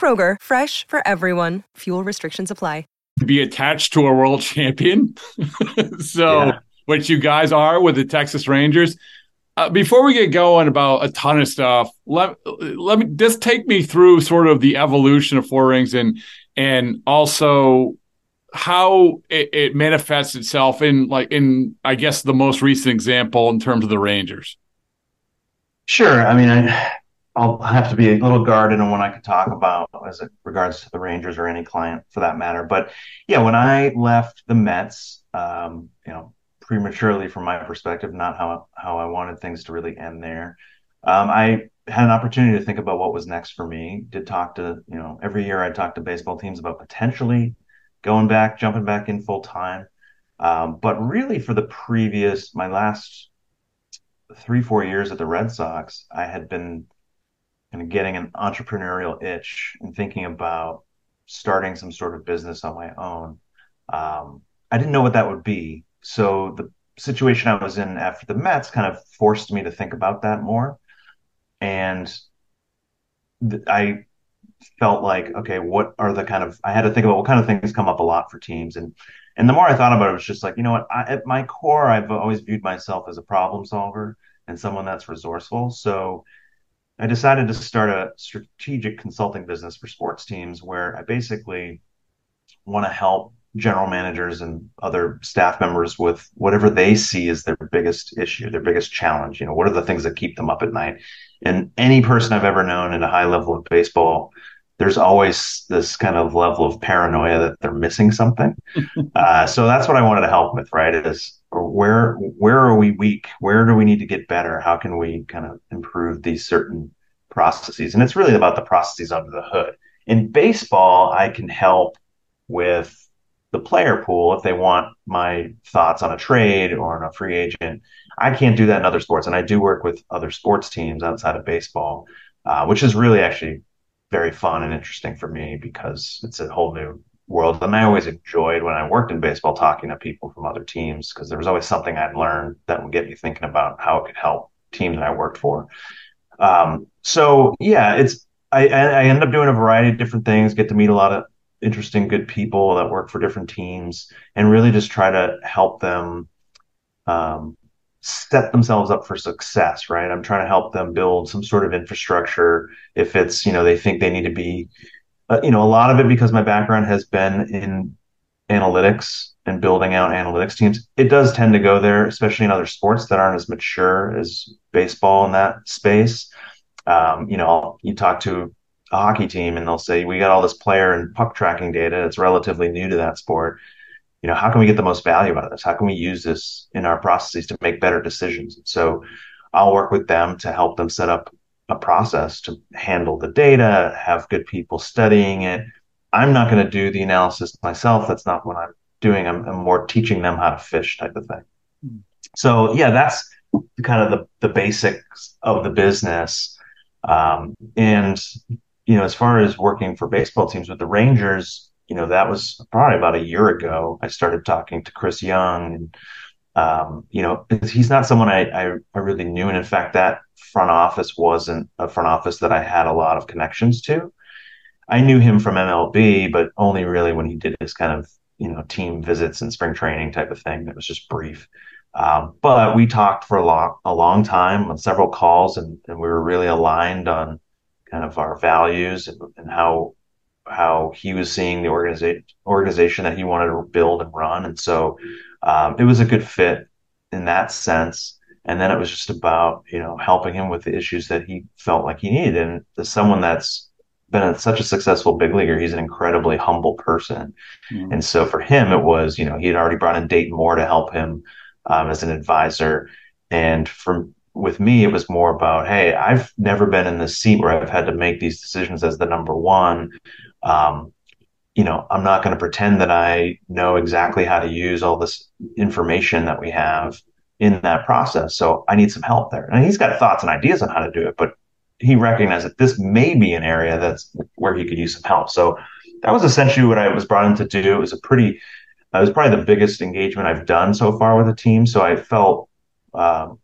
Kroger, fresh for everyone. Fuel restrictions apply. Be attached to a world champion. so, yeah. which you guys are with the Texas Rangers. Uh, before we get going about a ton of stuff, let let me just take me through sort of the evolution of Four Rings and and also how it, it manifests itself in like in I guess the most recent example in terms of the Rangers. Sure. I mean, I I'll have to be a little guarded on what I could talk about as it regards to the Rangers or any client for that matter. But yeah, when I left the Mets, um, you know, prematurely from my perspective, not how how I wanted things to really end there. Um, I had an opportunity to think about what was next for me. Did talk to you know every year I talk to baseball teams about potentially going back, jumping back in full time. Um, but really, for the previous my last three four years at the Red Sox, I had been kind of getting an entrepreneurial itch and thinking about starting some sort of business on my own. Um, I didn't know what that would be. So the situation I was in after the Mets kind of forced me to think about that more. And th- I felt like, okay, what are the kind of, I had to think about what kind of things come up a lot for teams. And, and the more I thought about it, it was just like, you know what, I, at my core, I've always viewed myself as a problem solver and someone that's resourceful. So I decided to start a strategic consulting business for sports teams where I basically want to help general managers and other staff members with whatever they see as their biggest issue, their biggest challenge. You know, what are the things that keep them up at night? And any person I've ever known at a high level of baseball, there's always this kind of level of paranoia that they're missing something. uh, so that's what I wanted to help with, right? Is where where are we weak? Where do we need to get better? How can we kind of improve these certain processes? And it's really about the processes under the hood. In baseball, I can help with the player pool if they want my thoughts on a trade or on a free agent. I can't do that in other sports, and I do work with other sports teams outside of baseball, uh, which is really actually very fun and interesting for me because it's a whole new world. And I always enjoyed when I worked in baseball talking to people from other teams because there was always something I'd learned that would get me thinking about how it could help teams that I worked for. Um, so yeah, it's I, I end up doing a variety of different things, get to meet a lot of interesting, good people that work for different teams, and really just try to help them um, set themselves up for success. Right, I'm trying to help them build some sort of infrastructure. If it's you know they think they need to be uh, you know, a lot of it because my background has been in analytics and building out analytics teams. It does tend to go there, especially in other sports that aren't as mature as baseball in that space. Um, you know, you talk to a hockey team and they'll say, we got all this player and puck tracking data. It's relatively new to that sport. You know, how can we get the most value out of this? How can we use this in our processes to make better decisions? So I'll work with them to help them set up a process to handle the data, have good people studying it. I'm not going to do the analysis myself. That's not what I'm doing. I'm, I'm more teaching them how to fish type of thing. So yeah, that's kind of the, the basics of the business. Um, and, you know, as far as working for baseball teams with the Rangers, you know, that was probably about a year ago. I started talking to Chris Young and, um, you know, he's not someone I, I, I really knew. And in fact, that front office wasn't a front office that I had a lot of connections to. I knew him from MLB, but only really when he did his kind of, you know, team visits and spring training type of thing. That was just brief. Um, but we talked for a long, a long time on several calls, and, and we were really aligned on kind of our values and, and how how he was seeing the organization organization that he wanted to build and run. And so um, it was a good fit in that sense. And then it was just about you know helping him with the issues that he felt like he needed. And as someone that's been a, such a successful big leaguer, he's an incredibly humble person. Mm-hmm. And so for him, it was you know he had already brought in Dayton Moore to help him um, as an advisor. And from with me, it was more about, hey, I've never been in this seat where I've had to make these decisions as the number one. Um, you know, I'm not going to pretend that I know exactly how to use all this information that we have in that process. So I need some help there. And he's got thoughts and ideas on how to do it, but he recognized that this may be an area that's where he could use some help. So that was essentially what I was brought in to do. It was a pretty it was probably the biggest engagement I've done so far with a team. So I felt um,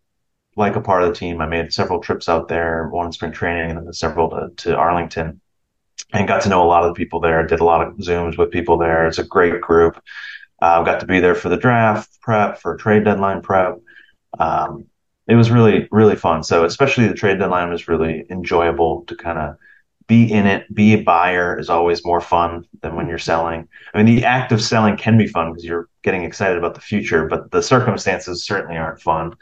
like a part of the team. I made several trips out there, one in spring training and then several to, to Arlington and got to know a lot of the people there. Did a lot of Zooms with people there. It's a great group. Uh, got to be there for the draft prep, for trade deadline prep. Um, it was really, really fun. So, especially the trade deadline was really enjoyable to kind of be in it, be a buyer is always more fun than when you're selling. I mean, the act of selling can be fun because you're getting excited about the future, but the circumstances certainly aren't fun.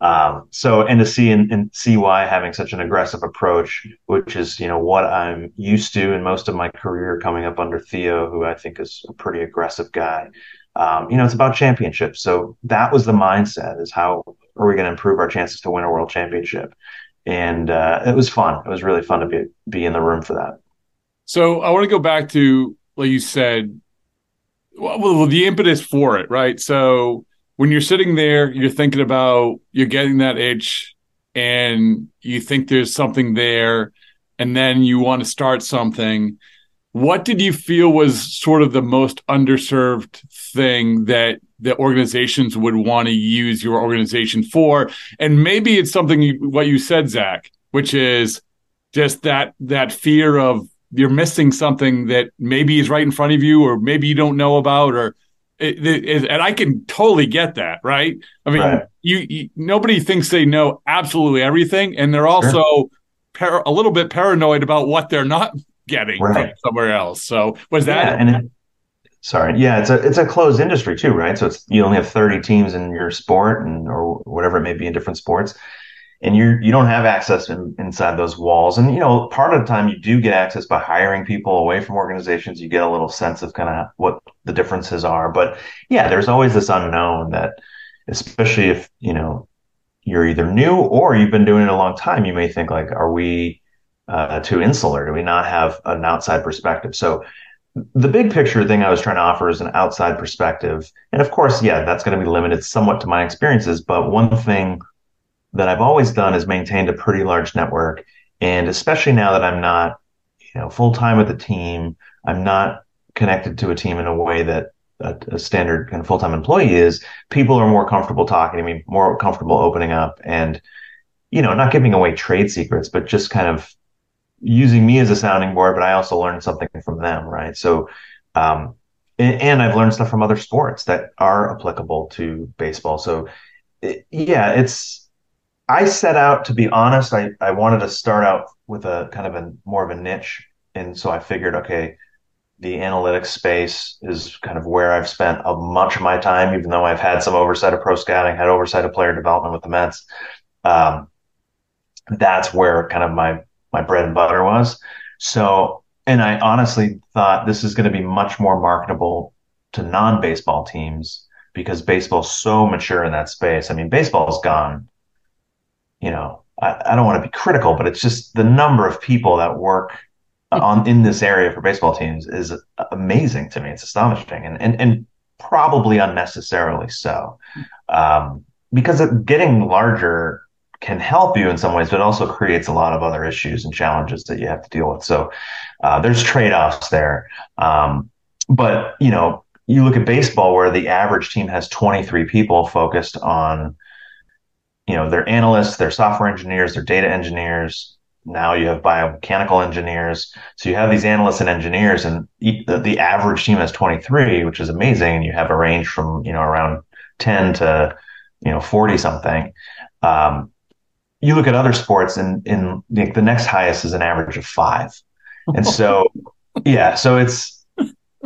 Um, so, and to see and, and see why having such an aggressive approach, which is, you know, what I'm used to in most of my career coming up under Theo, who I think is a pretty aggressive guy. Um, you know, it's about championships. So that was the mindset is how are we going to improve our chances to win a world championship? and uh, it was fun. It was really fun to be be in the room for that. So I want to go back to like you said, well, the impetus for it, right? So when you're sitting there, you're thinking about you're getting that itch, and you think there's something there, and then you want to start something. What did you feel was sort of the most underserved thing that the organizations would want to use your organization for. And maybe it's something what you said, Zack, which is just that that fear of you're missing something that maybe is right in front of you, or maybe you don't know about, or it, it, and I can totally get that, right? I mean, right. You, you, nobody thinks they know absolutely everything, and they're also sure. par- a little bit paranoid about what they're not getting right. from somewhere else. So was that? Yeah, and it, Sorry. Yeah, it's a it's a closed industry too, right? So it's you only have 30 teams in your sport and or whatever it may be in different sports. And you you don't have access in, inside those walls. And you know, part of the time you do get access by hiring people away from organizations. You get a little sense of kind of what the differences are. But yeah, there's always this unknown that especially if, you know, you're either new or you've been doing it a long time, you may think like, are we uh, too insular? Do we not have an outside perspective? So the big picture thing I was trying to offer is an outside perspective. And of course, yeah, that's going to be limited somewhat to my experiences. But one thing that I've always done is maintained a pretty large network. And especially now that I'm not, you know, full time with the team, I'm not connected to a team in a way that a, a standard kind of full time employee is. People are more comfortable talking to me, more comfortable opening up, and you know, not giving away trade secrets, but just kind of using me as a sounding board, but I also learned something from them, right? So, um, and, and, I've learned stuff from other sports that are applicable to baseball. So, it, yeah, it's. I set out to be honest. I I wanted to start out with a kind of a more of a niche, and so I figured, okay, the analytics space is kind of where I've spent a much of my time, even though I've had some oversight of pro scouting, had oversight of player development with the Mets. Um, that's where kind of my my bread and butter was. So, and I honestly thought this is going to be much more marketable to non baseball teams because baseball's so mature in that space. I mean, baseball's gone, you know, I, I don't want to be critical, but it's just the number of people that work on in this area for baseball teams is amazing to me. It's astonishing and, and, and probably unnecessarily so. Um, because getting larger can help you in some ways, but also creates a lot of other issues and challenges that you have to deal with. So uh, there's trade offs there. Um, but you know, you look at baseball where the average team has 23 people focused on, you know, their analysts, their software engineers, their data engineers. Now you have biomechanical engineers. So you have these analysts and engineers, and the, the average team has 23, which is amazing. And you have a range from you know around 10 to you know 40 something. Um, you look at other sports, and in the, the next highest is an average of five, and so yeah, so it's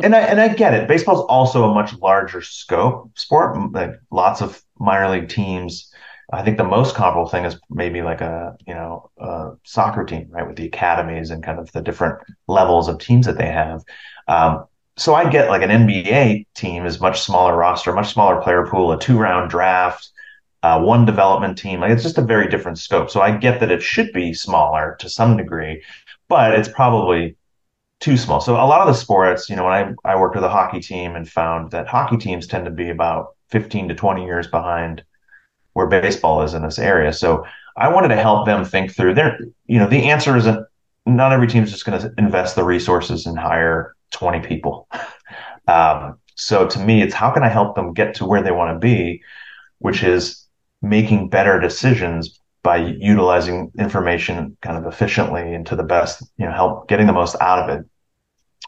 and I and I get it. Baseball's also a much larger scope sport. Like lots of minor league teams. I think the most comparable thing is maybe like a you know a soccer team, right, with the academies and kind of the different levels of teams that they have. Um, so I get like an NBA team is much smaller roster, much smaller player pool, a two round draft, uh, one development team. Like it's just a very different scope. So I get that it should be smaller to some degree, but it's probably too small. So a lot of the sports, you know, when I, I worked with a hockey team and found that hockey teams tend to be about 15 to 20 years behind where baseball is in this area. So I wanted to help them think through their, you know, the answer isn't not every team is just going to invest the resources and hire 20 people. Um, so to me, it's how can I help them get to where they want to be, which is making better decisions by utilizing information kind of efficiently and to the best, you know, help getting the most out of it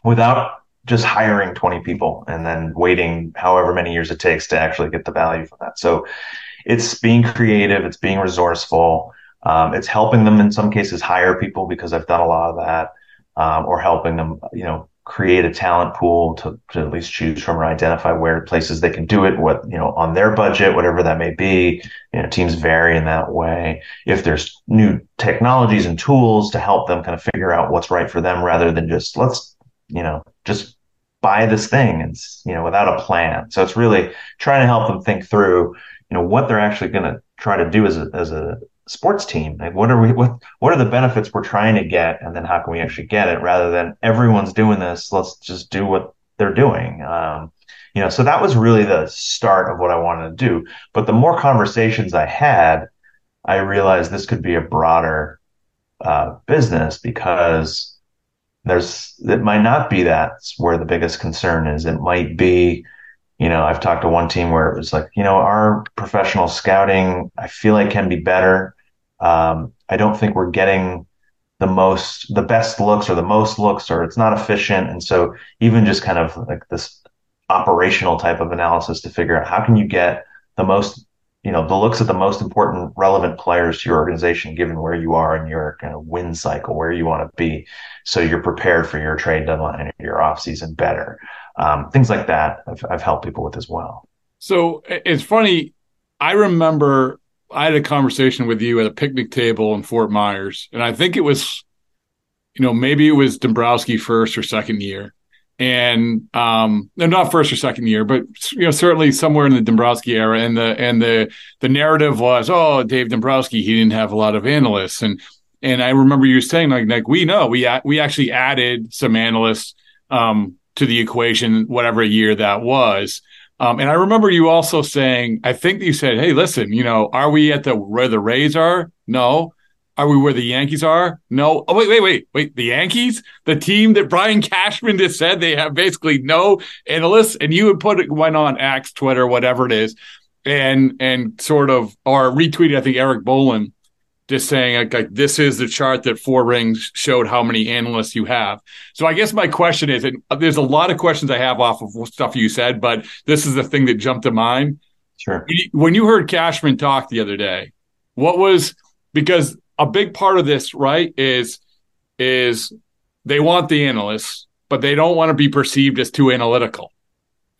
without just hiring 20 people and then waiting however many years it takes to actually get the value from that. So it's being creative, it's being resourceful, um, it's helping them in some cases hire people because I've done a lot of that, um, or helping them, you know, create a talent pool to, to at least choose from or identify where places they can do it, what, you know, on their budget, whatever that may be. You know, teams vary in that way. If there's new technologies and tools to help them kind of figure out what's right for them rather than just let's, you know, just buy this thing and, you know, without a plan. So it's really trying to help them think through, know, what they're actually going to try to do as a, as a sports team? Like, what are we? What What are the benefits we're trying to get, and then how can we actually get it? Rather than everyone's doing this, let's just do what they're doing. Um, you know, so that was really the start of what I wanted to do. But the more conversations I had, I realized this could be a broader uh, business because there's it might not be that's where the biggest concern is. It might be you know, I've talked to one team where it was like, you know, our professional scouting, I feel like can be better. Um, I don't think we're getting the most, the best looks or the most looks, or it's not efficient. And so even just kind of like this operational type of analysis to figure out how can you get the most, you know, the looks at the most important relevant players to your organization, given where you are in your kind of win cycle, where you want to be. So you're prepared for your trade deadline and your off season better um, things like that I've, I've helped people with as well. So it's funny. I remember I had a conversation with you at a picnic table in Fort Myers, and I think it was, you know, maybe it was Dombrowski first or second year, and um, not first or second year, but you know, certainly somewhere in the Dombrowski era, and the and the the narrative was, oh, Dave Dombrowski, he didn't have a lot of analysts, and and I remember you saying like like we know we we actually added some analysts um, to the equation, whatever year that was. Um, and I remember you also saying, I think you said, "Hey, listen, you know, are we at the where the Rays are? No. Are we where the Yankees are? No. Oh, wait, wait, wait, wait. The Yankees, the team that Brian Cashman just said they have basically no analysts, and you would put it went on X, Twitter, whatever it is, and and sort of or retweeted. I think Erik Boland just saying like, like, this is the chart that four rings showed how many analysts you have so i guess my question is and there's a lot of questions i have off of stuff you said but this is the thing that jumped to mind sure when you heard cashman talk the other day what was because a big part of this right is is they want the analysts but they don't want to be perceived as too analytical.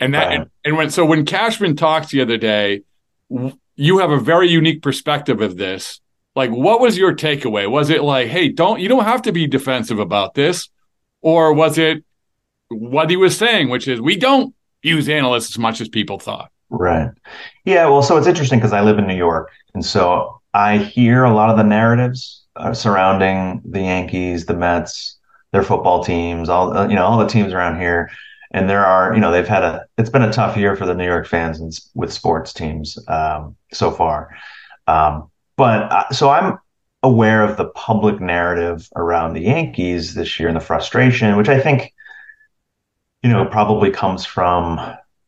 And that and, and when so when cashman talks the other day you have a very unique perspective of this. Like what was your takeaway? Was it like hey don't you don't have to be defensive about this? Or was it what he was saying which is we don't use analysts as much as people thought? Right. Yeah well so it's interesting because i live in new york and so i hear a lot of the narratives uh, surrounding the yankees the mets their football teams all uh, you know all the teams around here and there are you know they've had a it's been a tough year for the new york fans and, with sports teams um, so far um, but uh, so I'm aware of the public narrative around the Yankees this year and the frustration, which I think, you know, probably comes from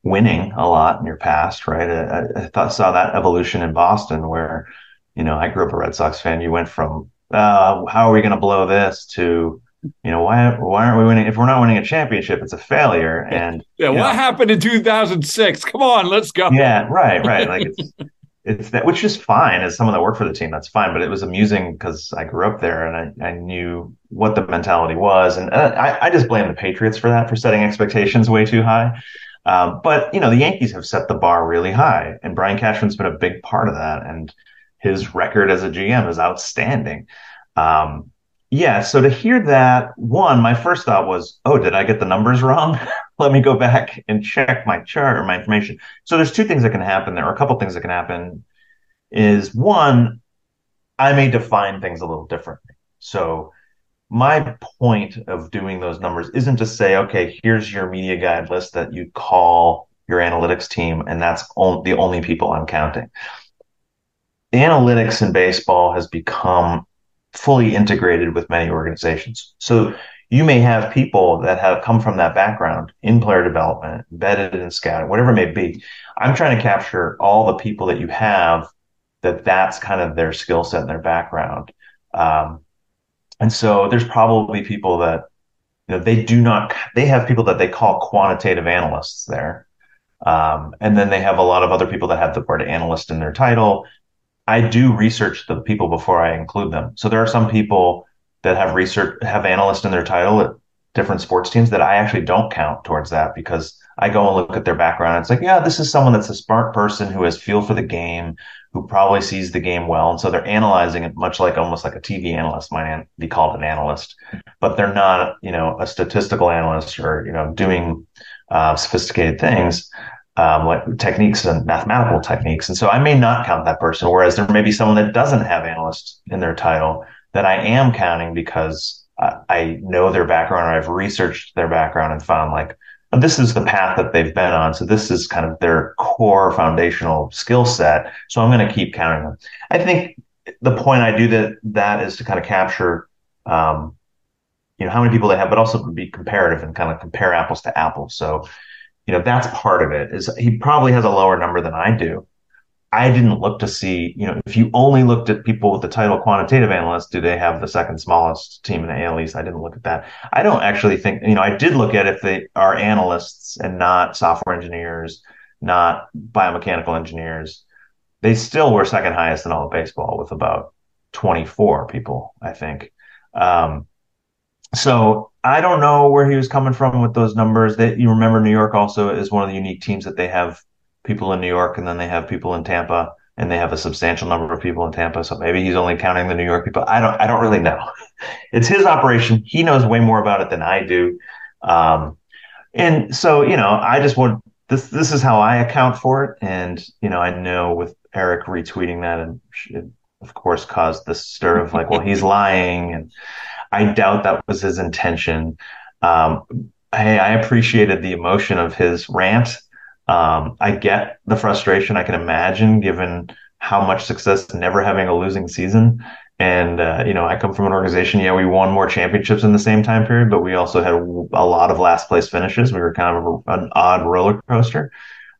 winning a lot in your past, right? I, I thought saw that evolution in Boston where, you know, I grew up a Red Sox fan. You went from uh, how are we going to blow this? to you know why why aren't we winning? If we're not winning a championship it's a failure. And yeah what know, happened in 2006 come on let's go. Yeah right right. Like it's it's that which is fine as someone that worked for the team that's fine but it was amusing because i grew up there and I, I knew what the mentality was. And uh, I, I just blame the patriots for that for setting expectations way too high. Um, but you know the yankees have set the bar really high and brian cashman's been a big part of that. And his record as a gm is outstanding um, yeah, so to hear that, one, my first thought was, oh, did I get the numbers wrong? Let me go back and check my chart or my information. So there's two things that can happen there, or a couple things that can happen. Is one, I may define things a little differently. So my point of doing those numbers isn't to say, okay, here's your media guide list that you call your analytics team, and that's on, the only people I'm counting. Analytics in baseball has become fully integrated with many organizations. So you may have people that have come from that background in player development, embedded in scouting, whatever it may be. I'm trying to capture all the people that you have that that's kind of their skill set and their background. Um, and so there's probably people that you know they do not they have people that they call quantitative analysts there. Um, and then they have a lot of other people that have the word analyst in their title I do research the people before I include them. So there are some people that have research have analyst in their title at different sports teams that I actually don't count towards that because I go and look at their background. It's like, yeah, this is someone that's a smart person who has feel for the game, who probably sees the game well. And so they're analyzing it much like almost like a TV analyst might be called an analyst, but they're not, you know, a statistical analyst or, you know, doing uh, sophisticated things um, like techniques and mathematical techniques. And so I may not count that person, whereas there may be someone that doesn't have analyst in their title that I am counting because I, I know their background or I've researched their background and found like, this is the path that they've been on. So this is kind of their core foundational skill set. So I'm going to keep counting them. I think the point I do that that is to kind of capture, um, you know, how many people they have, but also be comparative and kind of compare apples to apples. So you know that's part of it is he probably has a lower number than i do. I didn't look to see you know if you only looked at people with the title quantitative analyst do they have the second smallest team in the AL East? i didn't look at that. I don't actually think you know i did look at if they are analysts and not software engineers not biomechanical engineers they still were second highest in all of baseball with about 24 people i think. Um, so I don't know where he was coming from with those numbers. That you remember, New York also is one of the unique teams that they have people in New York, and then they have people in Tampa, and they have a substantial number of people in Tampa. So maybe he's only counting the New York people. I don't. I don't really know. It's his operation. He knows way more about it than I do. Um, and so you know, I just want this. This is how I account for it, and you know, I know with Erik retweeting that, and it, of course, caused the stir of like, well, he's lying and I doubt that was his intention. Um, hey, I appreciated the emotion of his rant. Um, I get the frustration I can imagine given how much success never having a losing season. And, uh, you know, I come from an organization, yeah, we won more championships in the same time period, but we also had a lot of last place finishes. We were kind of a, an odd roller coaster.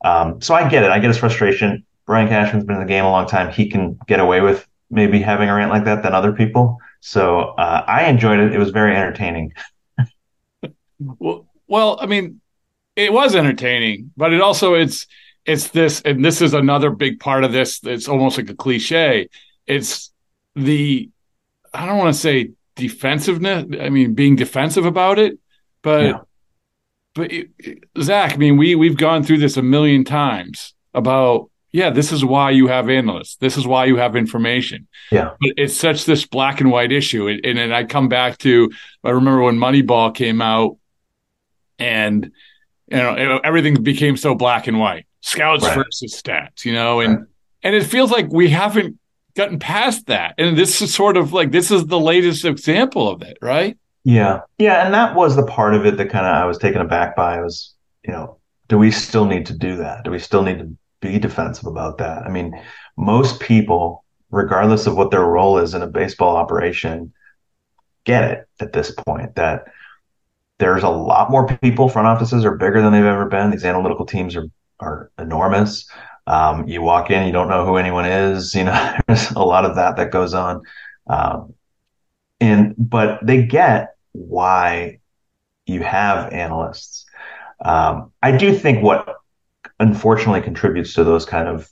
Um, so I get it. I get his frustration. Brian Cashman's been in the game a long time. He can get away with maybe having a rant like that than other people. So uh, I enjoyed it. It was very entertaining. well, well, I mean, it was entertaining, but it also it's it's this, and this is another big part of this. It's almost like a cliche. It's the I don't want to say defensiveness. I mean, being defensive about it, but yeah. but it, Zack, I mean, we we've gone through this a million times about yeah, this is why you have analysts. This is why you have information. Yeah. But it's such this black and white issue. And, and, and I come back to, I remember when Moneyball came out and, you know, everything became so black and white scouts right. versus stats, you know, and, right. and it feels like we haven't gotten past that. And this is sort of like, this is the latest example of it, right? Yeah. Yeah. And that was the part of it that kind of I was taken aback by was, you know, do we still need to do that? Do we still need to be defensive about that. I mean, most people, regardless of what their role is in a baseball operation, get it at this point that there's a lot more people. Front offices are bigger than they've ever been. These analytical teams are are enormous. Um, you walk in, you don't know who anyone is. You know, there's a lot of that that goes on. Um, and but they get why you have analysts. Um, I do think what unfortunately contributes to those kind of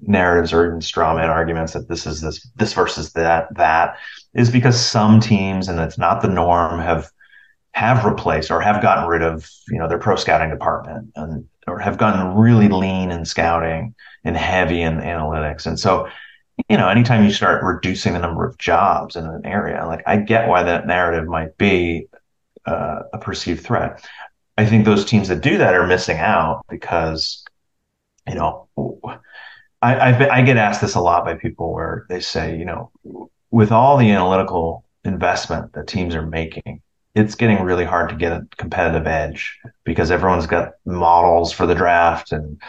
narratives or even straw man arguments that this is this this versus that that is because some teams and it's not the norm have have replaced or have gotten rid of you know their pro scouting department and or have gotten really lean in scouting and heavy in analytics. And so you know anytime you start reducing the number of jobs in an area like i get why that narrative might be uh, a perceived threat i think those teams that do that are missing out because you know I, been, I get asked this a lot by people where they say, you know, with all the analytical investment that teams are making, it's getting really hard to get a competitive edge because everyone's got models for the draft and,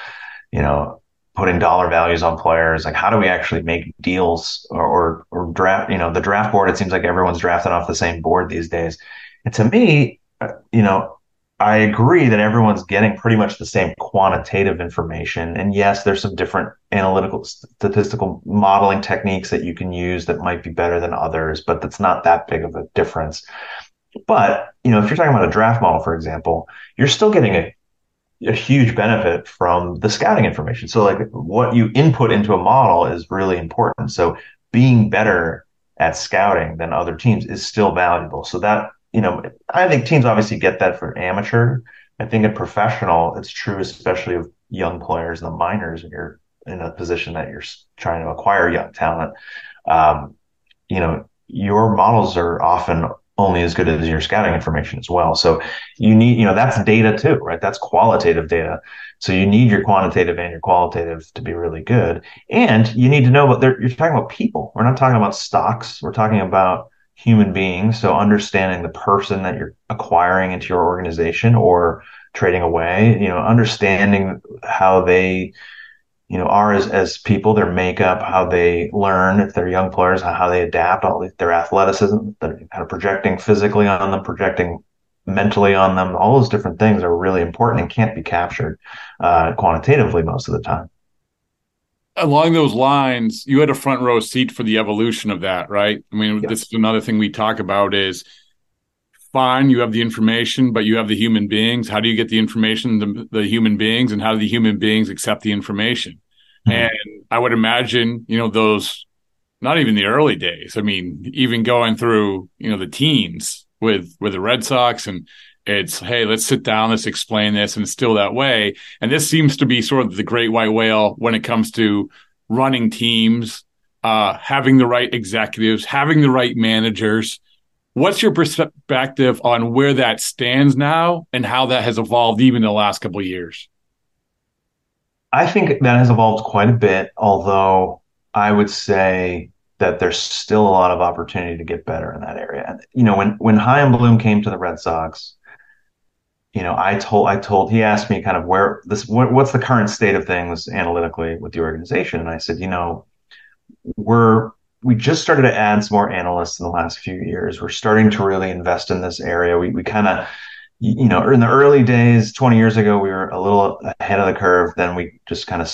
you know, putting dollar values on players. Like, how do we actually make deals or, or, or draft? You know, the draft board, it seems like everyone's drafting off the same board these days. And to me, uh, you know, I agree that everyone's getting pretty much the same quantitative information. And yes, there's some different analytical statistical modeling techniques that you can use that might be better than others, but that's not that big of a difference. But, you know, if you're talking about a draft model, for example, you're still getting a, a huge benefit from the scouting information. So like what you input into a model is really important. So being better at scouting than other teams is still valuable. So that you know, I think teams obviously get that for amateur. I think in professional, it's true, especially of young players and the minors, when you're in a position that you're trying to acquire young talent. Um, you know, your models are often only as good as your scouting information as well. So you need, you know, that's data too, right? That's qualitative data. So you need your quantitative and your qualitative to be really good. And you need to know what they're, you're talking about people. We're not talking about stocks. We're talking about human beings. So understanding the person that you're acquiring into your organization or trading away, you know, understanding how they, you know, are as, as people, their makeup, how they learn, if they're young players, how they adapt, all their athleticism, they're kind of projecting physically on them, projecting mentally on them. All those different things are really important and can't be captured uh, quantitatively most of the time along those lines, you had a front row seat for the evolution of that, right? I mean, yes. this is another thing we talk about is fine, you have the information, but you have the human beings. How do you get the information, the, the human beings, and how do the human beings accept the information? Mm-hmm. And I would imagine, you know, those not even the early days. I mean, even going through, you know, the teens with with the Red Sox and it's, hey, let's sit down, let's explain this, and it's still that way. And this seems to be sort of the great white whale when it comes to running teams, uh, having the right executives, having the right managers. What's your perspective on where that stands now and how that has evolved even in the last couple of years? I think that has evolved quite a bit, although I would say that there's still a lot of opportunity to get better in that area. And, you know, when when Chaim Bloom came to the Red Sox, you know, I told, I told, he asked me kind of where this, what, what's the current state of things analytically with the organization? And I said, you know, we're, we just started to add some more analysts in the last few years. We're starting to really invest in this area. We, we kind of, you know, in the early days, 20 years ago, we were a little ahead of the curve. Then we just kind of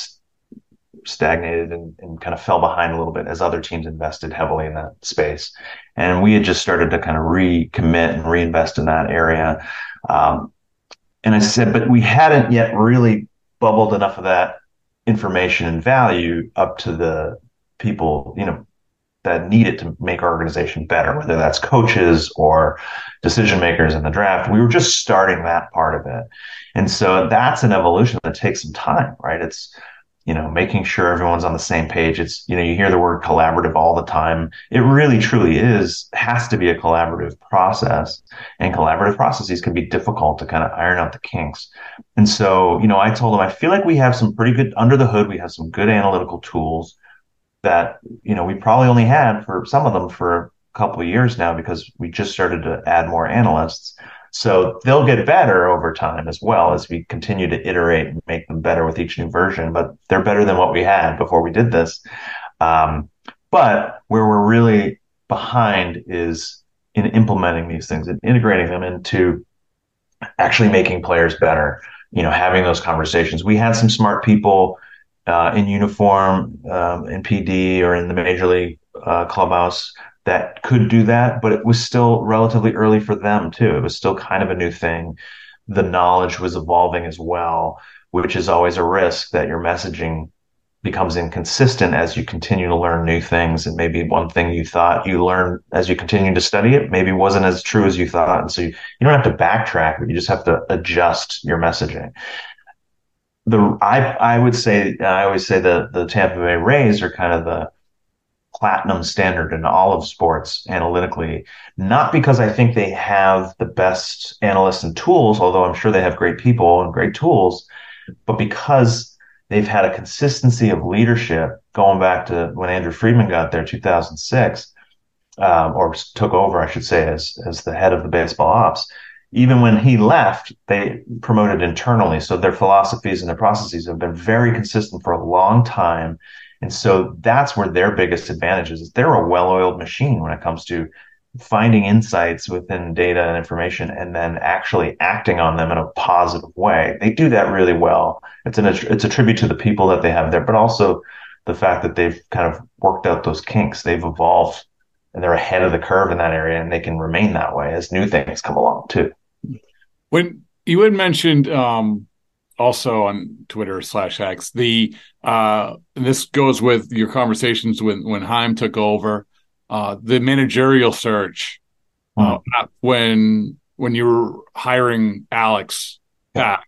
stagnated and, and, kind of fell behind a little bit as other teams invested heavily in that space. And we had just started to kind of recommit and reinvest in that area. Um, and I said, but we hadn't yet really bubbled enough of that information and value up to the people, you know, that need it to make our organization better, whether that's coaches or decision makers in the draft. We were just starting that part of it. And so that's an evolution that takes some time, right? It's you know, making sure everyone's on the same page. It's, you know, you hear the word collaborative all the time. It really truly is, has to be a collaborative process and collaborative processes can be difficult to kind of iron out the kinks. And so, you know, I told them, I feel like we have some pretty good under the hood. We have some good analytical tools that, you know, we probably only had for some of them for a couple of years now because we just started to add more analysts. So they'll get better over time as well as we continue to iterate and make them better with each new version. But they're better than what we had before we did this. Um, but where we're really behind is in implementing these things and integrating them into actually making players better. You know, having those conversations. We had some smart people uh, in uniform um, in PD or in the major league uh, clubhouse that could do that, but it was still relatively early for them too. It was still kind of a new thing. The knowledge was evolving as well, which is always a risk that your messaging becomes inconsistent as you continue to learn new things. And maybe one thing you thought you learned as you continue to study it maybe wasn't as true as you thought. And so you, you don't have to backtrack, but you just have to adjust your messaging. The I I would say I always say the the Tampa Bay Rays are kind of the platinum standard in all of sports analytically, not because I think they have the best analysts and tools, although I'm sure they have great people and great tools, but because they've had a consistency of leadership going back to when Andrew Friedman got there, 2006, um, or took over, I should say, as as the head of the baseball ops. Even when he left, they promoted internally, so their philosophies and their processes have been very consistent for a long time. And so that's where their biggest advantage is. They're a well-oiled machine when it comes to finding insights within data and information and then actually acting on them in a positive way. They do that really well. It's an it's a tribute to the people that they have there, but also the fact that they've kind of worked out those kinks. They've evolved and they're ahead of the curve in that area and they can remain that way as new things come along too. When you had mentioned um, also on Twitter slash X, the uh, this goes with your conversations when when Chaim took over uh, the managerial search uh, hmm. when when you were hiring Alex back,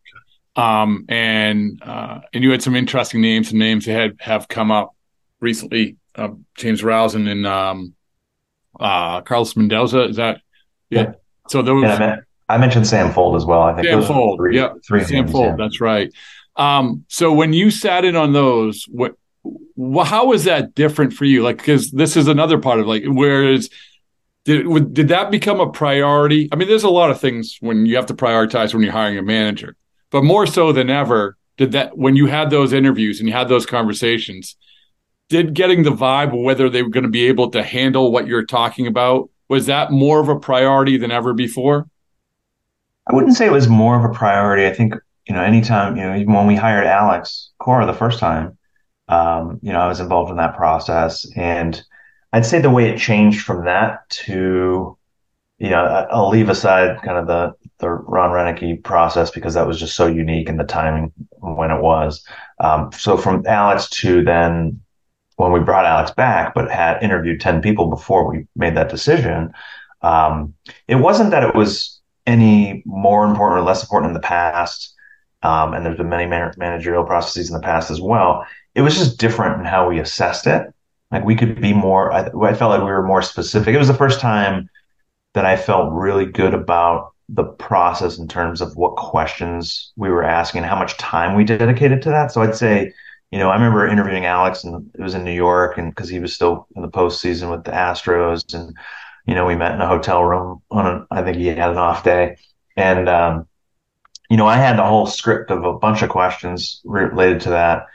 um, and uh, and you had some interesting names and names that had have come up recently. Uh, James Rowson and um, uh, Carlos Mendoza. Is that yeah? yeah. So those. Yeah, I mentioned Sam Fuld as well. I think Sam Fuld. Three, yep. Three Sam names, Fuld. Yeah. That's right. Um, so when you sat in on those, what well, how is that different for you? Like, because this is another part of like, whereas did did that become a priority? I mean, there's a lot of things when you have to prioritize when you're hiring a manager, but more so than ever, did that when you had those interviews and you had those conversations, did getting the vibe whether they were going to be able to handle what you're talking about was that more of a priority than ever before? I wouldn't say it was more of a priority. I think you know, anytime you know, even when we hired Alex Cora the first time, um, you know, I was involved in that process, and I'd say the way it changed from that to, you know, I'll leave aside kind of the the Ron Roenicke process because that was just so unique in the timing when it was. Um, so from Alex to then when we brought Alex back, but had interviewed 10 people before we made that decision, um, it wasn't that it was any more important or less important in the past. Um, and there's been many man- managerial processes in the past as well it was just different in how we assessed it. Like we could be more, I, I felt like we were more specific. It was the first time that I felt really good about the process in terms of what questions we were asking and how much time we dedicated to that. So I'd say, you know, I remember interviewing Alex and it was in New York and because he was still in the postseason with the Astros and, you know, we met in a hotel room on a, I think he had an off day. And, um, you know, I had the whole script of a bunch of questions related to that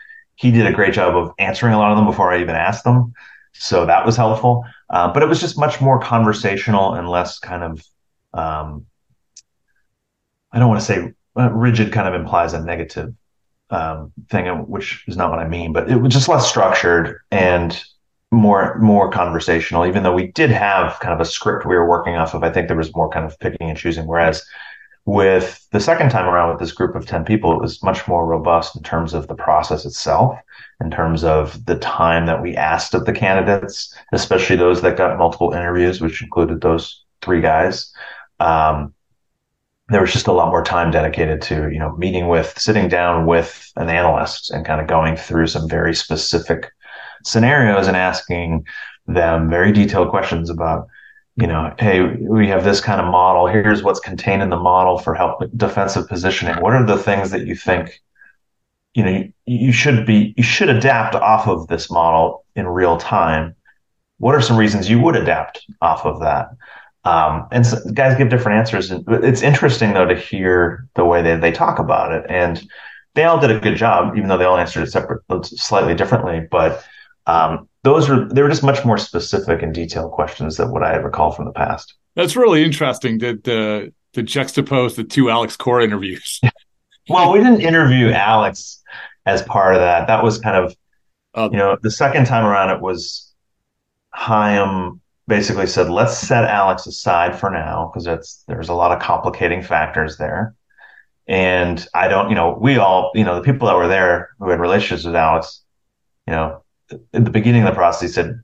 he did a great job of answering a lot of them before I even asked them. So that was helpful. Uh, but it was just much more conversational and less kind of, um, I don't want to say uh, rigid kind of implies a negative um, thing, which is not what I mean, but it was just less structured and more more conversational. Even though we did have kind of a script we were working off of, I think there was more kind of picking and choosing. Whereas with the second time around with this group of 10 people, it was much more robust in terms of the process itself, in terms of the time that we asked of the candidates, especially those that got multiple interviews, which included those three guys. Um, there was just a lot more time dedicated to, you know, meeting with, sitting down with an analyst and kind of going through some very specific scenarios and asking them very detailed questions about you know, hey, we have this kind of model. Here's what's contained in the model for help defensive positioning. What are the things that you think, you know, you, you should be, you should adapt off of this model in real time? What are some reasons you would adapt off of that? Um, and so guys give different answers. And it's interesting though to hear the way they, they talk about it. And they all did a good job, even though they all answered it separate, slightly differently. But um, those were they were just much more specific and detailed questions than what I recall from the past. That's really interesting. That uh, to juxtapose the two Alex Cora interviews. well, we didn't interview Alex as part of that. That was kind of, uh, you know, the second time around it was Chaim basically said, let's set Alex aside for now because it's there's a lot of complicating factors there. And I don't, you know, we all, you know, the people that were there who had relationships with Alex, you know, at the beginning of the process, he said,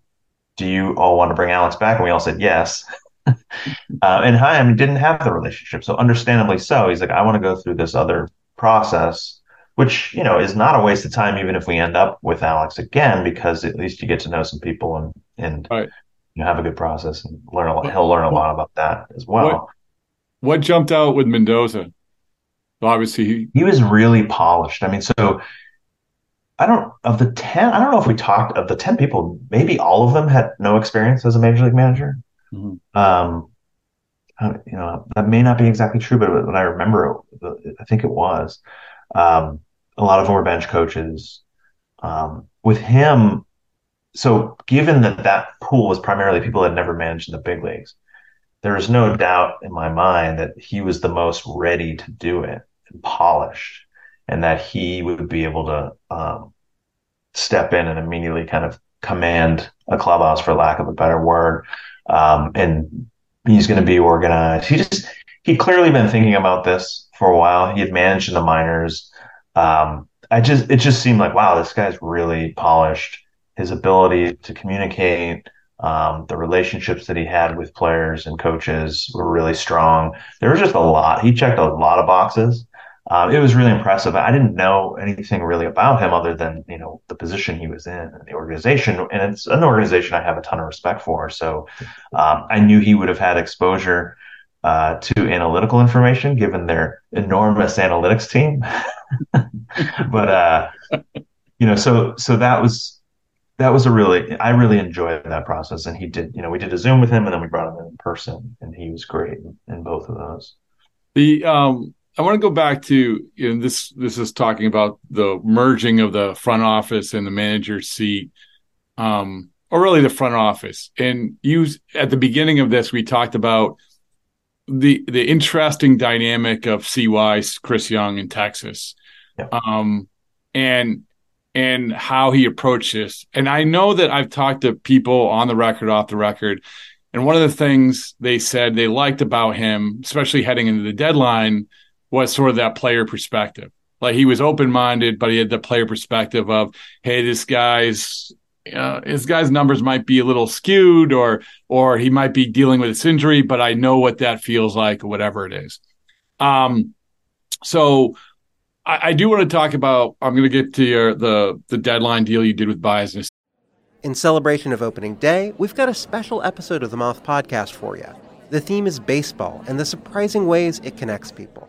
do you all want to bring Alex back? And we all said yes. uh, and Chaim didn't have the relationship. So understandably so, he's like, I want to go through this other process, which, you know, is not a waste of time, even if we end up with Alex again, because at least you get to know some people and, and right. you have a good process and learn a lot. He'll learn a lot about that as well. What, what jumped out with Mendoza? Obviously, he, he was really polished. I mean, so I don't of the ten. I don't know if we talked of the ten people. Maybe all of them had no experience as a major league manager. Mm-hmm. Um, you know that may not be exactly true, but when I remember, it, I think it was. Um, a lot of them were bench coaches. Um, with him, so given that that pool was primarily people that never managed in the big leagues, there is no doubt in my mind that he was the most ready to do it and polished, and that he would be able to um, step in and immediately kind of command a clubhouse, for lack of a better word. Um, and he's going to be organized. He just he clearly been thinking about this for a while. He had managed in the minors. Um, I just it just seemed like wow, this guy's really polished. His ability to communicate, um, the relationships that he had with players and coaches were really strong. There was just a lot. He checked a lot of boxes. Um, it was really impressive. I didn't know anything really about him other than you know the position he was in and the organization, and it's an organization I have a ton of respect for. So um, I knew he would have had exposure uh, to analytical information given their enormous analytics team. but uh, you know, so so that was that was a really I really enjoyed that process. And he did, you know, we did a Zoom with him and then we brought him in person and he was great in both of those. The um I want to go back to you know, this this is talking about the merging of the front office and the manager seat. Um or really the front office. And you at the beginning of this we talked about the the interesting dynamic of CY Chris Young in Texas. Yeah. Um and and how he approached this. And I know that I've talked to people on the record, off the record, and one of the things they said they liked about him, especially heading into the deadline, was sort of that player perspective. Like he was open minded, but he had the player perspective of, hey, this guy's uh, his guy's numbers might be a little skewed, or or he might be dealing with this injury, but I know what that feels like, or whatever it is. Um, so I, I do want to talk about. I'm going to get to your, the the deadline deal you did with Business. In celebration of opening day, we've got a special episode of the Moth Podcast for you. The theme is baseball and the surprising ways it connects people.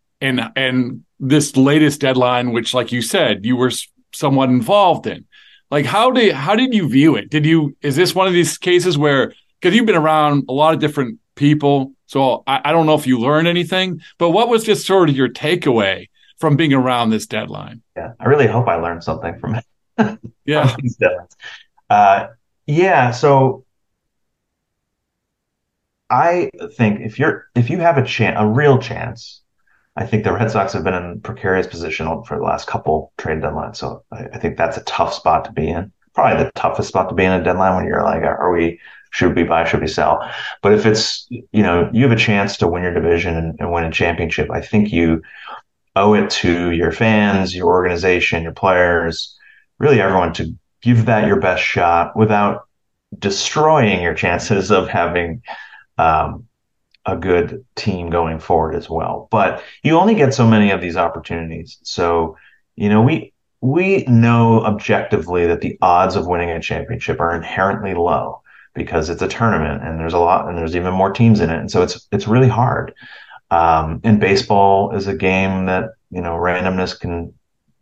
and and this latest deadline, which, like you said, you were somewhat involved in. Like, how did how did you view it? Did you is this one of these cases where because you've been around a lot of different people so I, I don't know if you learned anything, but what was just sort of your takeaway from being around this deadline? Yeah, I really hope I learned something from it. yeah. Uh, yeah. So I think if you're if you have a chance, a real chance, I think the Red Sox have been in precarious position for the last couple trade deadlines. So I, I, think that's a tough spot to be in. Probably the toughest spot to be in a deadline when you're like, are we should we buy, should we sell? But if it's, you know, you have a chance to win your division and, and win a championship, I think you owe it to your fans, your organization, your players, really everyone to give that your best shot without destroying your chances of having um, a good team going forward as well. But you only get so many of these opportunities. So, you know, we we know objectively that the odds of winning a championship are inherently low because it's a tournament and there's a lot and there's even more teams in it and so it's it's really hard Um, and baseball is a game that, you know, randomness can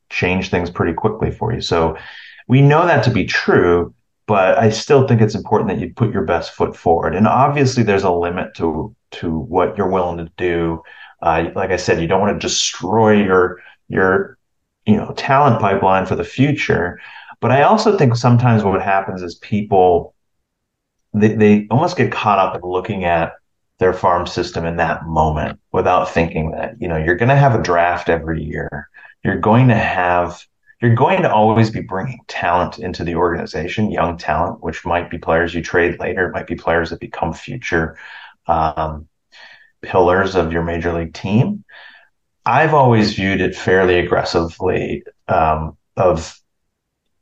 change things pretty quickly for you. So we know that to be true, but I still think it's important that you put your best foot forward. And obviously there's a limit to to what you're willing to do. Uh, like I said, you don't want to destroy your your you know talent pipeline for the future. But I also think sometimes what happens is people they, they almost get caught up in looking at their farm system in that moment without thinking that you know you're going to have a draft every year you're going to have you're going to always be bringing talent into the organization young talent which might be players you trade later it might be players that become future um, pillars of your major league team i've always viewed it fairly aggressively um, of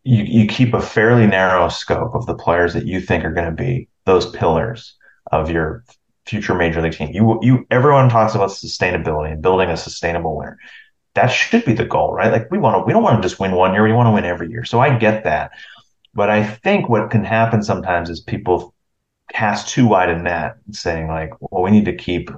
you, you keep a fairly narrow scope of the players that you think are going to be those pillars of your future major league team. You you everyone talks about sustainability and building a sustainable winner. That should be the goal, right? Like we want to we don't want to just win one year, we want to win every year. So I get that. But I think what can happen sometimes is people cast too wide a net saying like, well, we need to keep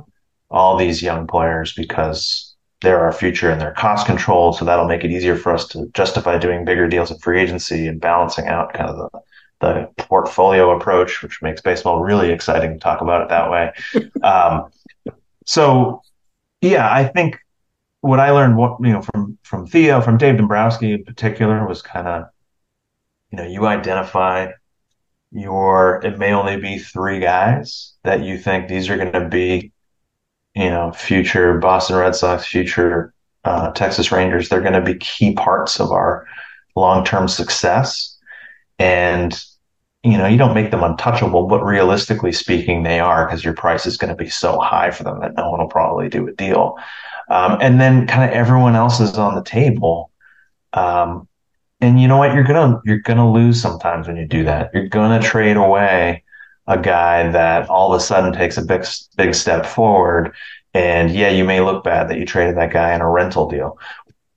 all these young players because they're our future and they're cost controlled. So that'll make it easier for us to justify doing bigger deals in free agency and balancing out kind of the the portfolio approach, which makes baseball really exciting to talk about it that way. um, so, yeah, I think what I learned, what you know, from from Theo, from Dave Dombrowski in particular, was kind of, you know, you identify your. It may only be three guys that you think these are going to be, you know, future Boston Red Sox, future uh, Texas Rangers. They're going to be key parts of our long term success. And you know, you don't make them untouchable, but realistically speaking, they are because your price is going to be so high for them that no one will probably do a deal. Um, and then kind of everyone else is on the table. Um, and you know what? You're gonna you're gonna lose sometimes when you do that. You're gonna trade away a guy that all of a sudden takes a big big step forward. And yeah, you may look bad that you traded that guy in a rental deal,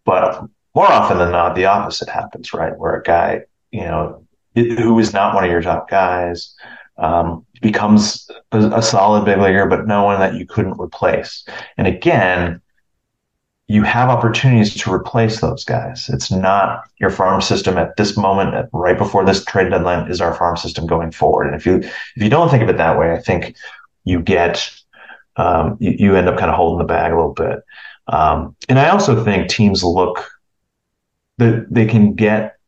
but more often than not, the opposite happens, right? Where a guy, you know, who is not one of your top guys, um, becomes a, a, solid big leaguer, but no one that you couldn't replace. And again, you have opportunities to replace those guys. It's not your farm system at this moment, right before this trade deadline, is our farm system going forward. And if you if you don't think of it that way, I think you get um, you, you, end up kind of holding the bag a little bit. Um, and I also think teams look that they can get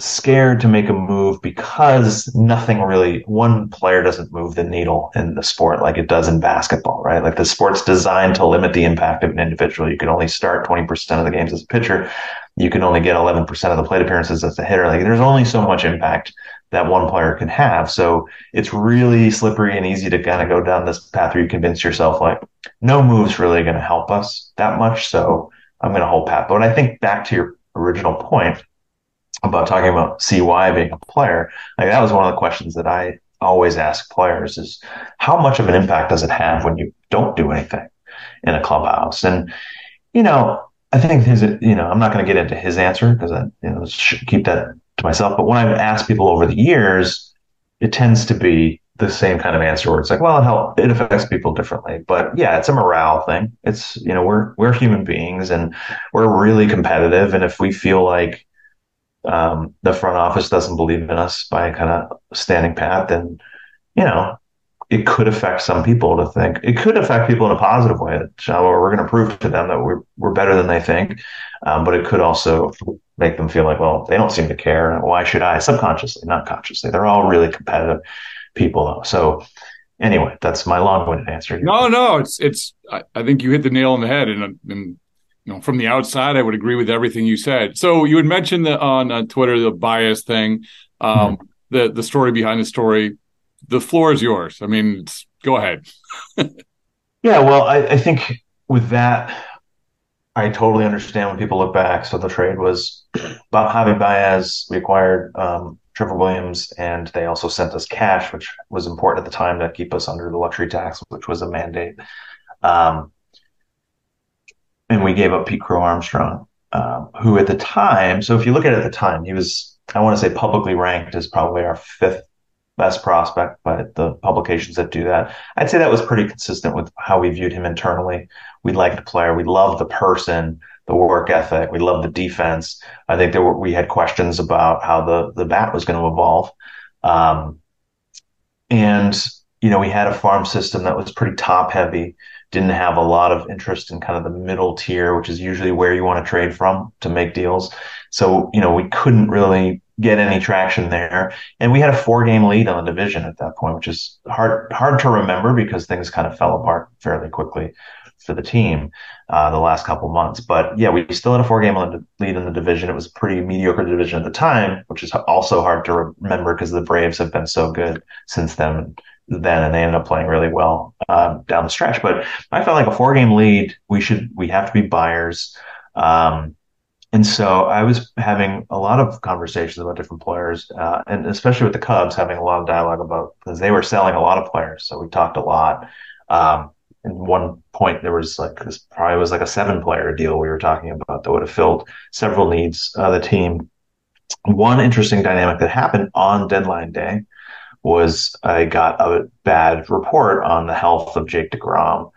scared to make a move because nothing really one player doesn't move the needle in the sport like it does in basketball right? Like the sport's designed to limit the impact of an individual. You can only start 20% of the games as a pitcher. You can only get 11% of the plate appearances as a hitter. Like there's only so much impact that one player can have. So it's really slippery and easy to kind of go down this path where you convince yourself like no move's really going to help us that much so i'm going to hold pat. But i think back to your original point about talking about CY being a player, like that was one of the questions that I always ask players is how much of an impact does it have when you don't do anything in a clubhouse? And, you know, I think his, you know, I'm not going to get into his answer because I, you know, keep that to myself. But when I've asked people over the years, it tends to be the same kind of answer where it's like, well, it help, it affects people differently. But yeah, it's a morale thing. It's, you know, we're, we're human beings and we're really competitive. And if we feel like, um, the front office doesn't believe in us by kind of standing pat, then you know it could affect some people to think it could affect people in a positive way oh, we're going to prove to them that we're we're better than they think, um, but it could also make them feel like well they don't seem to care. Why should I? Subconsciously, not consciously. They're all really competitive people though. So anyway, that's my long-winded answer. No, no, it's it's. I, I, think you hit the nail on the head, and, and you know, from the outside, I would agree with everything you said. So you had mentioned that on uh, Twitter the Baez thing, um, mm-hmm. the the story behind the story. The floor is yours. I mean, go ahead. yeah, well, I, I think with that, I totally understand when people look back. So the trade was about Javi Baez. We acquired um, Trevor Williams, and they also sent us cash, which was important at the time to keep us under the luxury tax, which was a mandate. Um, and we gave up Pete Crow Armstrong, um, who at the time, so if you look at it at the time, he was, I want to say publicly ranked as probably our fifth best prospect by the publications that do that. I'd say that was pretty consistent with how we viewed him internally. We liked the player, we loved the person, the work ethic, we loved the defense. I think there were we had questions about how the the bat was going to evolve, um, and you know we had a farm system that was pretty top heavy. Didn't have a lot of interest in kind of the middle tier, which is usually where you want to trade from to make deals. So, you know, we couldn't really get any traction there. And we had a four game lead on the division at that point, which is hard, hard to remember because things kind of fell apart fairly quickly for the team, uh, the last couple months. But yeah, we still had a four game lead in the division. It was pretty mediocre division at the time, which is also hard to remember because the Braves have been so good since then. Then and they ended up playing really well um, down the stretch. But I felt like a four game lead. We should we have to be buyers. Um, and so I was having a lot of conversations about different players, uh, and especially with the Cubs, having a lot of dialogue about because they were selling a lot of players. So we talked a lot. Um, and one point there was like this probably was like a seven player deal we were talking about that would have filled several needs of the team. One interesting dynamic that happened on deadline day was I got a bad report on the health of Jake DeGrom.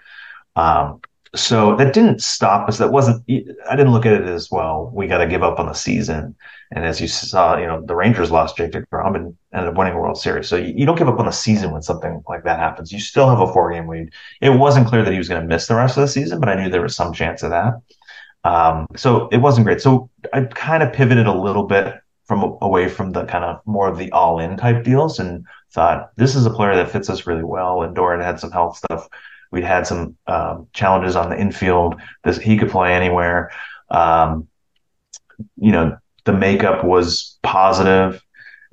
Um, so that didn't stop us. That wasn't, I didn't look at it as well. We got to give up on the season. And as you saw, you know, the Rangers lost Jake DeGrom and ended up winning a World Series. So you, you, don't give up on the season when something like that happens. You still have a four game lead. It wasn't clear that he was going to miss the rest of the season, but I knew there was some chance of that. Um, so it wasn't great. So I kind of pivoted a little bit from away from the kind of more of the all in type deals and thought this is a player that fits us really well. And Doran had some health stuff We'd had some um, challenges on the infield. This he could play anywhere. Um, you know, the makeup was positive,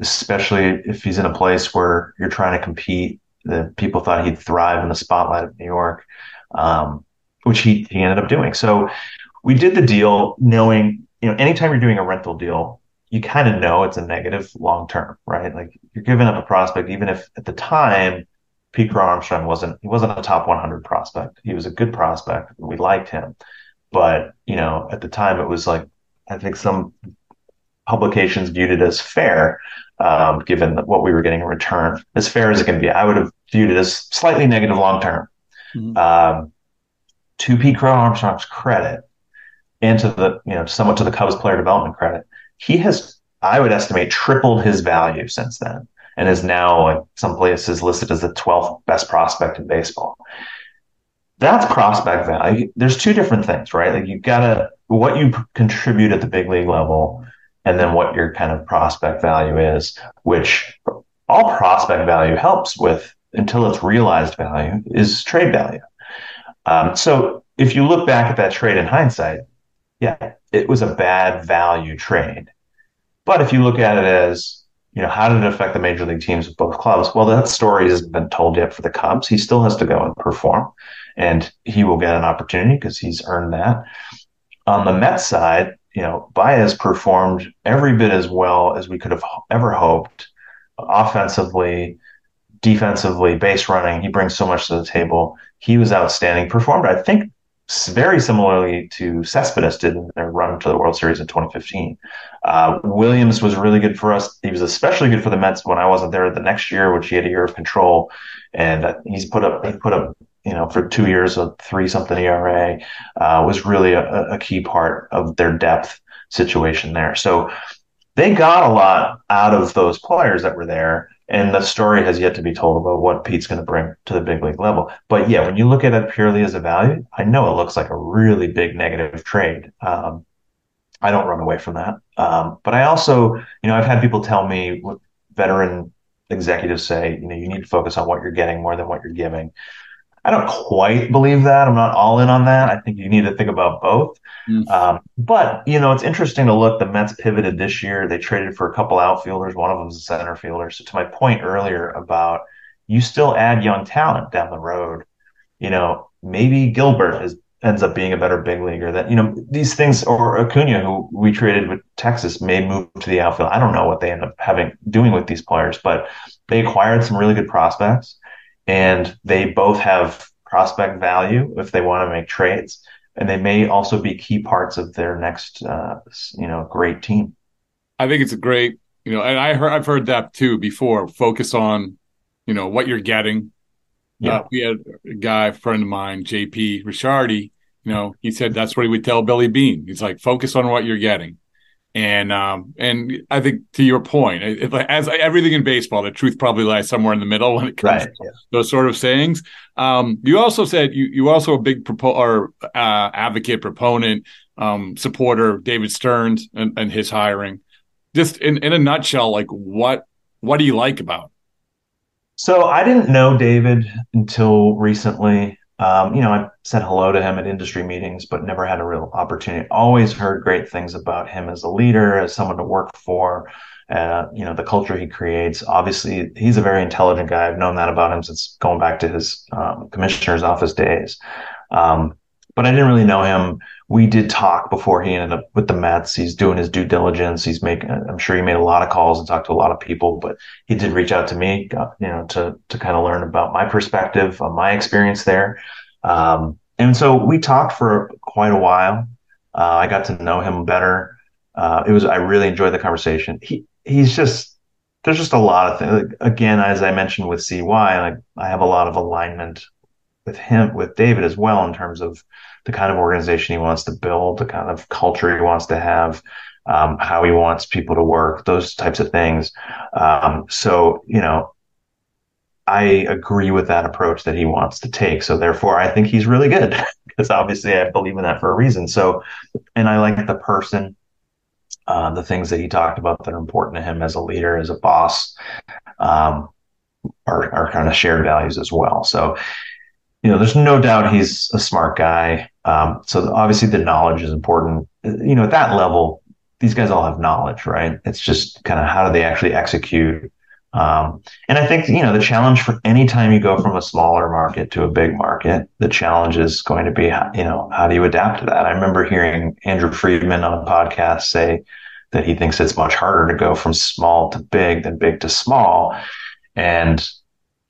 especially if he's in a place where you're trying to compete. That people thought he'd thrive in the spotlight of New York, um, which he he ended up doing. So we did the deal knowing, you know, anytime you're doing a rental deal, you kind of know it's a negative long term, right? Like you're giving up a prospect, even if at the time Pete Crow Armstrong wasn't he wasn't a top 100 prospect. He was a good prospect. We liked him, but you know at the time it was like I think some publications viewed it as fair, um, given what we were getting in return. As fair as it can be, I would have viewed it as slightly negative long term. Mm-hmm. Um, to Pete Crow Armstrong's credit, and to the you know somewhat to the Cubs player development credit, he has I would estimate tripled his value since then and is now like some places listed as the 12th best prospect in baseball. That's prospect value. There's two different things, right? Like you've gotta what you contribute at the big league level, and then what your kind of prospect value is, which all prospect value helps with until it's realized value is trade value. Um, so if you look back at that trade in hindsight, yeah, it was a bad value trade. But if you look at it as you know, how did it affect the major league teams of both clubs? Well, that story hasn't been told yet for the Cubs. He still has to go and perform, and he will get an opportunity because he's earned that. On the Mets side, you know, Baez performed every bit as well as we could have ever hoped, offensively, defensively, base running. He brings so much to the table. He was outstanding. Performed, I think, very similarly to Cespedes did in their run to the World Series in 2015. Uh, Williams was really good for us. He was especially good for the Mets when I wasn't there the next year, which he had a year of control, and uh, he's put up he put up you know for two years a three something ERA uh, was really a, a key part of their depth situation there. So they got a lot out of those players that were there. And the story has yet to be told about what Pete's going to bring to the big league level. But yeah, when you look at it purely as a value, I know it looks like a really big negative trade. Um, I don't run away from that. Um, but I also, you know, I've had people tell me, what veteran executives say, you know, you need to focus on what you're getting more than what you're giving. I don't quite believe that. I'm not all in on that. I think you need to think about both. Mm. Um, but you know, it's interesting to look. The Mets pivoted this year. They traded for a couple outfielders. One of them is a center fielder. So to my point earlier about you still add young talent down the road. You know, maybe Gilbert is ends up being a better big leaguer. That you know these things, or Acuna, who we traded with Texas, may move to the outfield. I don't know what they end up having doing with these players, but they acquired some really good prospects and they both have prospect value if they want to make trades, and they may also be key parts of their next, uh, you know, great team. I think it's a great you know, and I heard I've heard that too before. Focus on, you know, what you're getting. Yeah, uh, we had a guy, a friend of mine, JP Ricciardi. You know, he said that's what he would tell Billy Beane. He's like, focus on what you're getting. And um, and I think to your point, if, as everything in baseball, the truth probably lies somewhere in the middle when it comes right, to yeah. those sort of sayings. Um, you also said you you also a big propo- or uh, advocate, proponent, um, supporter David Stearns and, and his hiring. Just in, in a nutshell, like what what do you like about? So I didn't know David until recently. Um, you know, I said hello to him at industry meetings, but never had a real opportunity. Always heard great things about him as a leader, as someone to work for. Uh, you know, the culture he creates. Obviously, he's a very intelligent guy. I've known that about him since going back to his um, commissioner's office days. Um, but I didn't really know him. We did talk before he ended up with the Mets. He's doing his due diligence. He's making, I'm sure he made a lot of calls and talked to a lot of people, but he did reach out to me, uh, you know, to, to kind of learn about my perspective on my experience there. Um, and so we talked for quite a while. Uh, I got to know him better. Uh, it was, I really enjoyed the conversation. He, he's just, there's just a lot of things. Again, as I mentioned with CY, like I have a lot of alignment with him, with David as well, in terms of the kind of organization he wants to build, the kind of culture he wants to have, um, how he wants people to work, those types of things. Um, so, you know, I agree with that approach that he wants to take. So therefore, I think he's really good because obviously I believe in that for a reason. So, and I like the person, uh, the things that he talked about that are important to him as a leader, as a boss, um, are, are kind of shared values as well. So, you know, there's no doubt he's a smart guy. Um, so obviously the knowledge is important. You know, at that level, these guys all have knowledge, right? It's just kind of how do they actually execute. Um, and I think, you know, the challenge for any time you go from a smaller market to a big market, the challenge is going to be, you know, how do you adapt to that? I remember hearing Andrew Friedman on a podcast say that he thinks it's much harder to go from small to big than big to small. And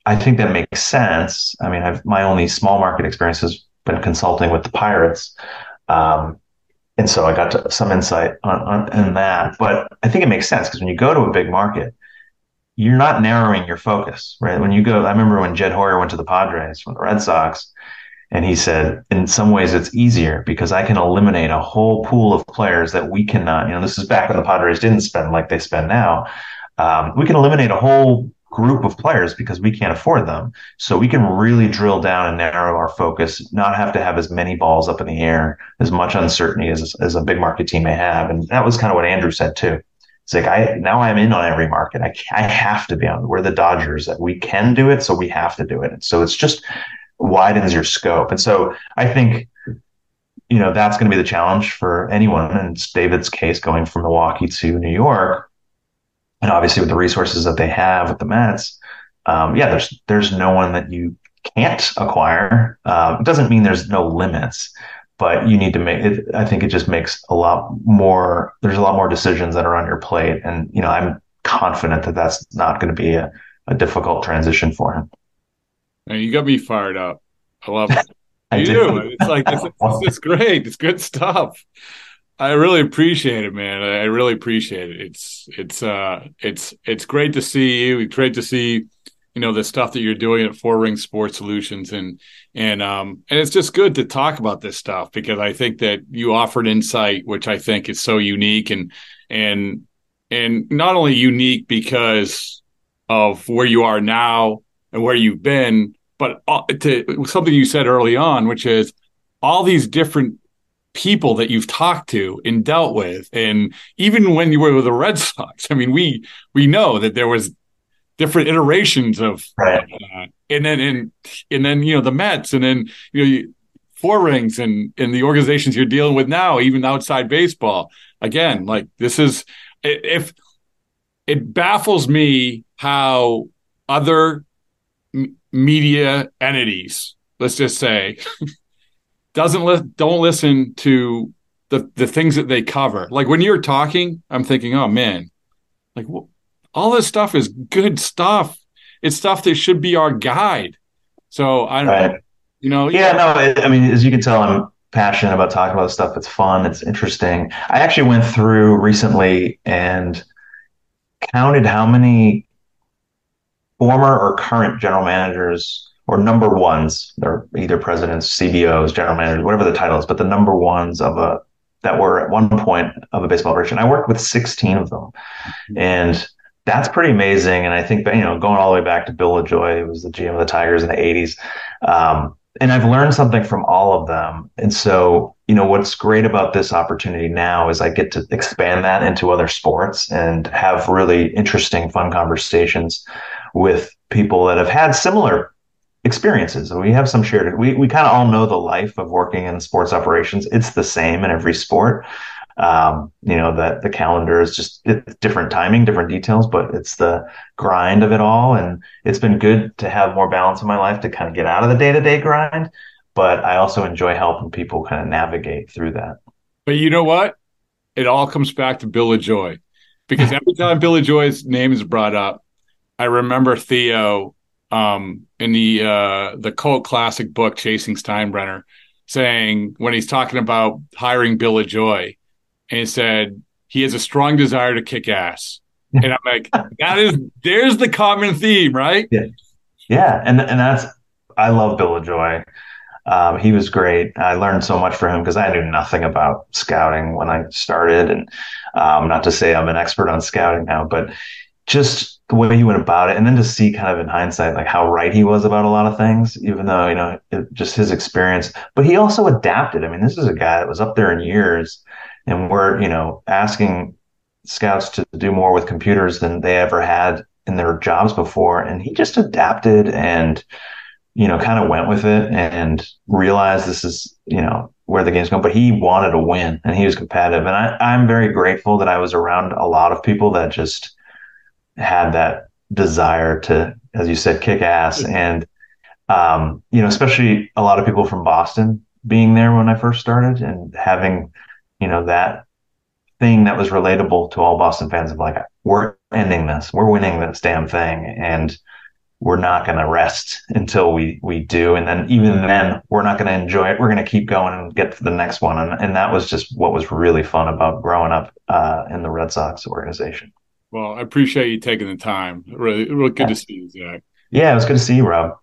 I think that makes sense. I mean, I've my only small market experience has been consulting with the Pirates. Um, and so I got some insight on, on, on that. But I think it makes sense because when you go to a big market, you're not narrowing your focus, right? When you go, I remember when Jed Hoyer went to the Padres from the Red Sox, and he said, in some ways, it's easier because I can eliminate a whole pool of players that we cannot. You know, this is back when the Padres didn't spend like they spend now. Um, we can eliminate a whole group of players because we can't afford them. So we can really drill down and narrow our focus, not have to have as many balls up in the air, as much uncertainty as, as a big market team may have. And that was kind of what Andrew said too. It's like I now I'm in on every market. I I have to be on. We're the Dodgers that we can do it, so we have to do it. So it's just widens your scope. And so I think you know that's going to be the challenge for anyone. And it's David's case going from Milwaukee to New York and obviously with the resources that they have with the Mets, um, yeah, there's there's no one that you can't acquire. Um, it doesn't mean there's no limits, but you need to make it. I think it just makes a lot more. There's a lot more decisions that are on your plate, and you know, I'm confident that that's not going to be a, a difficult transition for him. And you got me fired up. I love it. you do. It's like this, this is great. It's good stuff. I really appreciate it, man. I really appreciate it. It's it's uh it's it's great to see you. It's great to see you know the stuff that you're doing at Four Ring Sports Solutions, and and um and it's just good to talk about this stuff because I think that you offered insight, which I think is so unique and and and not only unique because of where you are now and where you've been, but uh, to something you said early on, which is all these different people that you've talked to and dealt with and even when you were with the red sox i mean we we know that there was different iterations of right. uh, and then and and then you know the mets and then you know four rings and and the organizations you're dealing with now even outside baseball again like this is if it baffles me how other m- media entities let's just say doesn't li- don't listen to the the things that they cover. Like when you're talking, I'm thinking, oh man, like well, all this stuff is good stuff. It's stuff that should be our guide. So I don't, right. you know, yeah, yeah, no, I mean, as you can tell, I'm passionate about talking about stuff. It's fun. It's interesting. I actually went through recently and counted how many former or current general managers or number ones, they're either presidents, CBOs, general managers, whatever the title is, but the number ones of a that were at one point of a baseball operation. I worked with 16 of them. Mm-hmm. And that's pretty amazing. And I think you know, going all the way back to Bill LaJoie, who was the GM of the Tigers in the 80s. Um, and I've learned something from all of them. And so, you know, what's great about this opportunity now is I get to expand that into other sports and have really interesting, fun conversations with people that have had similar experiences. We have some shared, we, we kind of all know the life of working in sports operations. It's the same in every sport. Um, you know, that the calendar is just different timing, different details, but it's the grind of it all. And it's been good to have more balance in my life to kind of get out of the day to day grind. But I also enjoy helping people kind of navigate through that. But you know what? It all comes back to Bill LaJoie, because every time Bill LaJoie's name is brought up, I remember Theo um, in the uh, the cult classic book Chasing Steinbrenner saying when he's talking about hiring Bill LaJoie, and he said he has a strong desire to kick ass. And I'm like, that is there's the common theme, right? Yeah, yeah, and and that's I love Bill LaJoie. Um, he was great. I learned so much from him because I knew nothing about scouting when I started, and um, not to say I'm an expert on scouting now, but just the way he went about it, and then to see kind of in hindsight like how right he was about a lot of things, even though you know it, just his experience. But he also adapted. I mean, this is a guy that was up there in years and we're you know asking scouts to do more with computers than they ever had in their jobs before and he just adapted and you know kind of went with it and realized this is you know where the game's going but he wanted to win and he was competitive and I, i'm very grateful that i was around a lot of people that just had that desire to as you said kick ass and um, you know especially a lot of people from boston being there when i first started and having you know, that thing that was relatable to all Boston fans of like, we're ending this, we're winning this damn thing. And we're not going to rest until we, we do. And then even then we're not going to enjoy it. We're going to keep going and get to the next one. And, and that was just what was really fun about growing up, uh, in the Red Sox organization. Well, I appreciate you taking the time. Really, really good yeah. to see you, Zack. Yeah, it was good to see you, Rob.